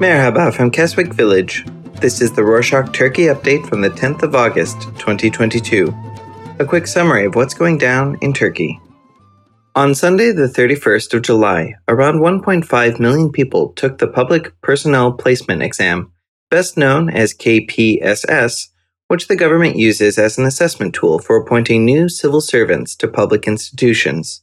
Merhaba from Keswick Village. This is the Rorshok Turkey update from the 10th of August, 2022. A quick summary of what's going down in Turkey. On Sunday, the 31st of July, around 1.5 million people took the Public Personnel Placement Exam, best known as KPSS, which the government uses as an assessment tool for appointing new civil servants to public institutions.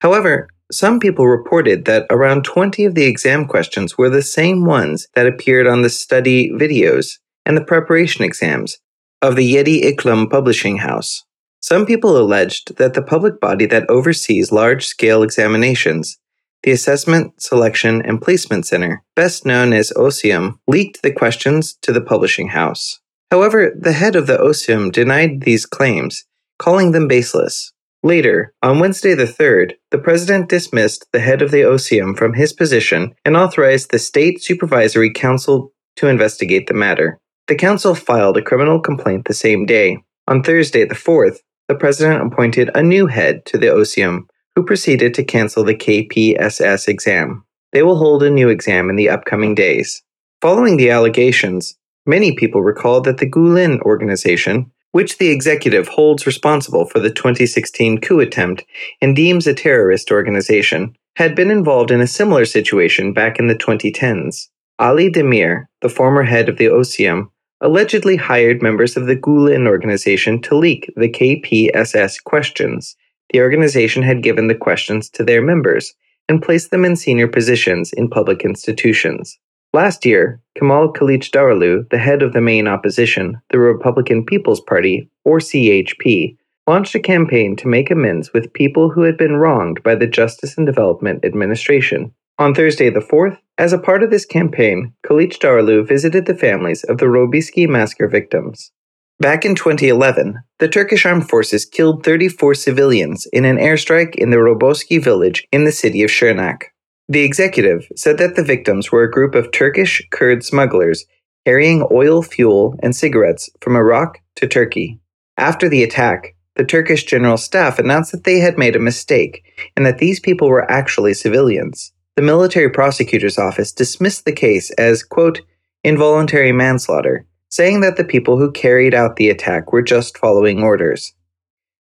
However, some people reported that around 20 of the exam questions were the same ones that appeared on the study videos and the preparation exams of the Yedi Iklim publishing house. Some people alleged that the public body that oversees large scale examinations, the Assessment, Selection, and Placement Center, best known as ÖSYM, leaked the questions to the publishing house. However, the head of the ÖSYM denied these claims, calling them baseless. Later, on Wednesday the 3rd, the president dismissed the head of the ÖSYM from his position and authorized the State Supervisory Council to investigate the matter. The council filed a criminal complaint the same day. On Thursday the 4th, the president appointed a new head to the ÖSYM who proceeded to cancel the KPSS exam. They will hold a new exam in the upcoming days. Following the allegations, many people recalled that the Gulen organization, which the executive holds responsible for the 2016 coup attempt and deems a terrorist organization, had been involved in a similar situation back in the 2010s. Ali Demir, the former head of the ÖSYM, allegedly hired members of the Gulen organization to leak the KPSS questions. The organization had given the questions to their members and placed them in senior positions in public institutions. Last year, Kemal Kılıçdaroğlu, the head of the main opposition, the Republican People's Party, or CHP, launched a campaign to make amends with people who had been wronged by the Justice and Development Administration. On Thursday the 4th, as a part of this campaign, Kılıçdaroğlu visited the families of the Roboski massacre victims. Back in 2011, the Turkish armed forces killed 34 civilians in an airstrike in the Roboski village in the city of Şırnak. The executive said that the victims were a group of Turkish Kurd smugglers carrying oil, fuel, and cigarettes from Iraq to Turkey. After the attack, the Turkish General Staff announced that they had made a mistake and that these people were actually civilians. The military prosecutor's office dismissed the case as, quote, involuntary manslaughter, saying that the people who carried out the attack were just following orders.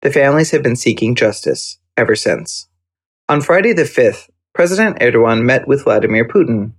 The families have been seeking justice ever since. On Friday the 5th, President Erdogan met with Vladimir Putin.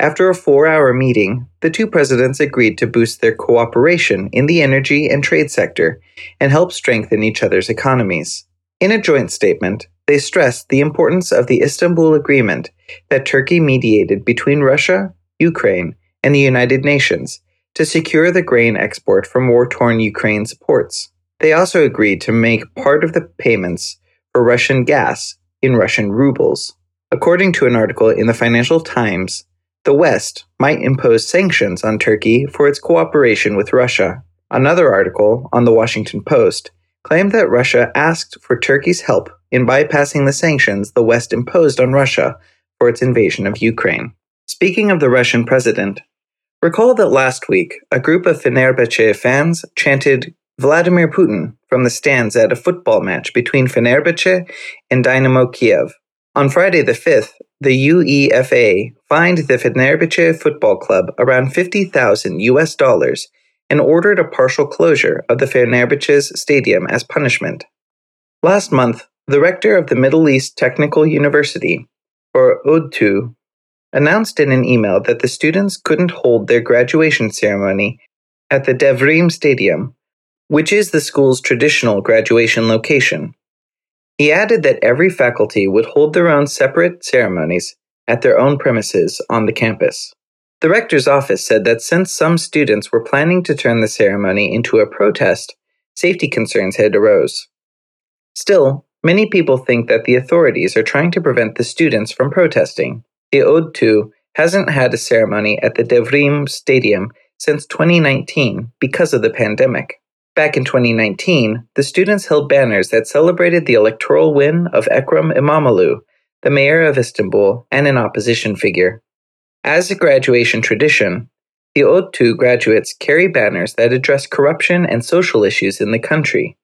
After a four hour meeting, the two presidents agreed to boost their cooperation in the energy and trade sector and help strengthen each other's economies. In a joint statement, they stressed the importance of the Istanbul Agreement that Turkey mediated between Russia, Ukraine, and the United Nations to secure the grain export from war torn Ukraine's ports. They also agreed to make part of the payments for Russian gas in Russian rubles. According to an article in the Financial Times, the West might impose sanctions on Turkey for its cooperation with Russia. Another article on the Washington Post claimed that Russia asked for Turkey's help in bypassing the sanctions the West imposed on Russia for its invasion of Ukraine. Speaking of the Russian president, recall that last week a group of Fenerbahce fans chanted Vladimir Putin from the stands at a football match between Fenerbahce and Dynamo Kiev. On Friday the 5th, the UEFA fined the Fenerbahce Football Club around 50,000 US dollars and ordered a partial closure of the Fenerbahce's stadium as punishment. Last month, the rector of the Middle East Technical University, or ODTÜ, announced in an email that the students couldn't hold their graduation ceremony at the Devrim Stadium, which is the school's traditional graduation location. He added that every faculty would hold their own separate ceremonies at their own premises on the campus. The rector's office said that since some students were planning to turn the ceremony into a protest, safety concerns had arose. Still, many people think that the authorities are trying to prevent the students from protesting. The ODTÜ hasn't had a ceremony at the Devrim Stadium since 2019 because of the pandemic. Back in 2019, the students held banners that celebrated the electoral win of Ekrem Imamoglu, the mayor of Istanbul and an opposition figure. As a graduation tradition, the ODTÜ graduates carry banners that address corruption and social issues in the country.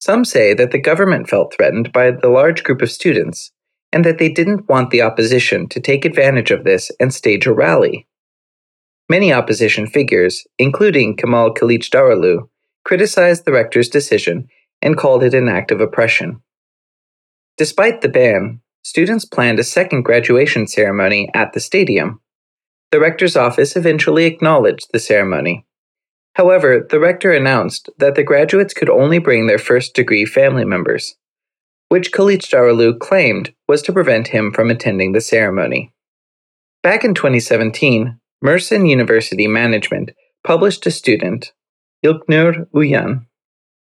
Some say that the government felt threatened by the large group of students, and that they didn't want the opposition to take advantage of this and stage a rally. Many opposition figures, including Kemal Kılıçdaroğlu, criticized the rector's decision and called it an act of oppression. Despite the ban, students planned a second graduation ceremony at the stadium. The rector's office eventually acknowledged the ceremony. However, the rector announced that the graduates could only bring their first degree family members, which Kılıçdaroğlu claimed was to prevent him from attending the ceremony. Back in 2017, Mersin University Management published a student, İlknur Uyan,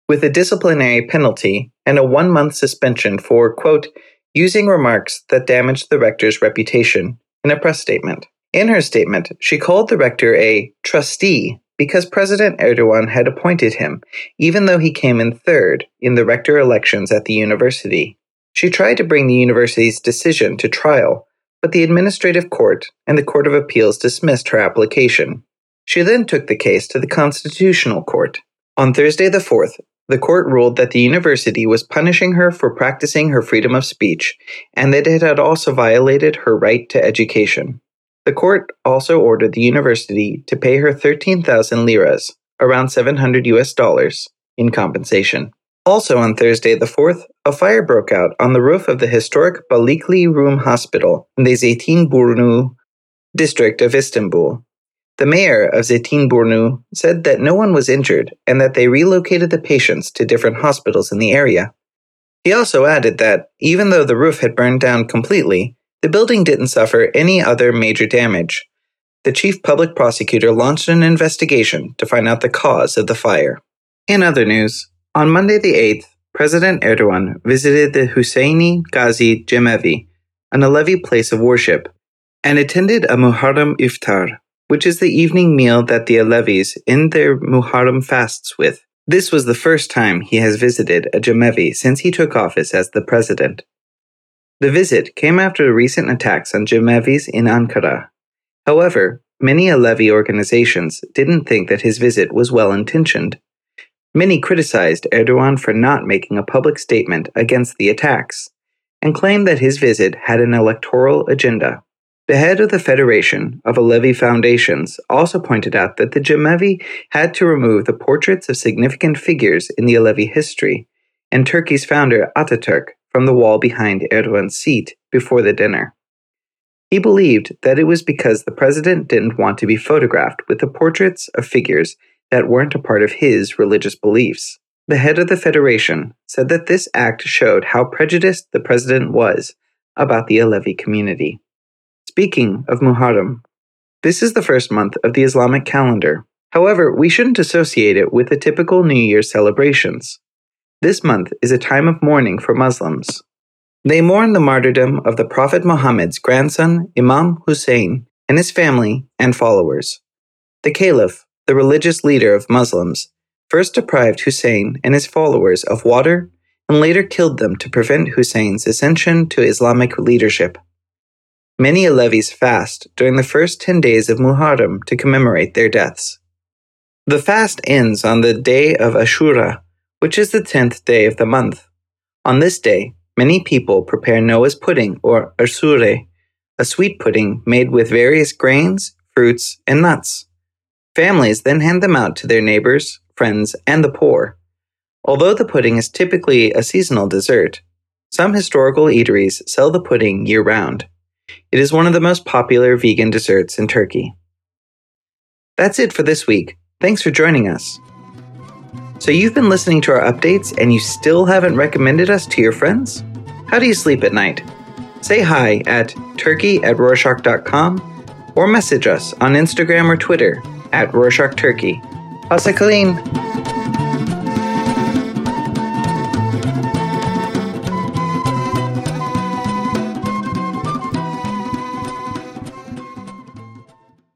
with a disciplinary penalty and a one month suspension for, quote, using remarks that damaged the rector's reputation in a press statement. In her statement, she called the rector a trustee because President Erdogan had appointed him, even though he came in third in the rector elections at the university. She tried to bring the university's decision to trial, but the administrative court and the Court of Appeals dismissed her application. She then took the case to the Constitutional Court. On Thursday the 4th, the court ruled that the university was punishing her for practicing her freedom of speech and that it had also violated her right to education. The court also ordered the university to pay her 13,000 liras, around 700 US dollars, in compensation. Also on Thursday the 4th, a fire broke out on the roof of the historic Balıklı Rum Hospital in the Zeytinburnu district of Istanbul. The mayor of Zeytinburnu said that no one was injured and that they relocated the patients to different hospitals in the area. He also added that, even though the roof had burned down completely, the building didn't suffer any other major damage. The chief public prosecutor launched an investigation to find out the cause of the fire. In other news, on Monday the 8th, President Erdogan visited the Hüseyin Gazi Cemevi, an Alevi place of worship, and attended a Muharram iftar, which is the evening meal that the Alevis end their Muharram fasts with. This was the first time he has visited a Cemevi since he took office as the president. The visit came after the recent attacks on Cemevis in Ankara. However, many Alevi organizations didn't think that his visit was well intentioned. Many criticized Erdogan for not making a public statement against the attacks and claimed that his visit had an electoral agenda. The head of the Federation of Alevi Foundations also pointed out that the Cemevi had to remove the portraits of significant figures in the Alevi history and Turkey's founder Ataturk from the wall behind Erdogan's seat before the dinner. He believed that it was because the president didn't want to be photographed with the portraits of figures that weren't a part of his religious beliefs. The head of the Federation said that this act showed how prejudiced the president was about the Alevi community. Speaking of Muharram, this is the first month of the Islamic calendar. However, we shouldn't associate it with the typical New Year celebrations. This month is a time of mourning for Muslims. They mourn the martyrdom of the Prophet Muhammad's grandson, Imam Hussein, and his family and followers. The Caliph, the religious leader of Muslims, first deprived Hussein and his followers of water and later killed them to prevent Hussein's ascension to Islamic leadership. Many Alevis fast during the first 10 days of Muharram to commemorate their deaths. The fast ends on the day of Ashura, which is the 10th day of the month. On this day, many people prepare Noah's pudding or asure, a sweet pudding made with various grains, fruits, and nuts. Families then hand them out to their neighbors, friends, and the poor. Although the pudding is typically a seasonal dessert, some historical eateries sell the pudding year round. It is one of the most popular vegan desserts in Turkey. That's it for this week. Thanks for joining us. So, you've been listening to our updates and you still haven't recommended us to your friends? How do you sleep at night? Say hi at turkey at rorshok.com or message us on Instagram or Twitter at Rorshok Turkey. Clean?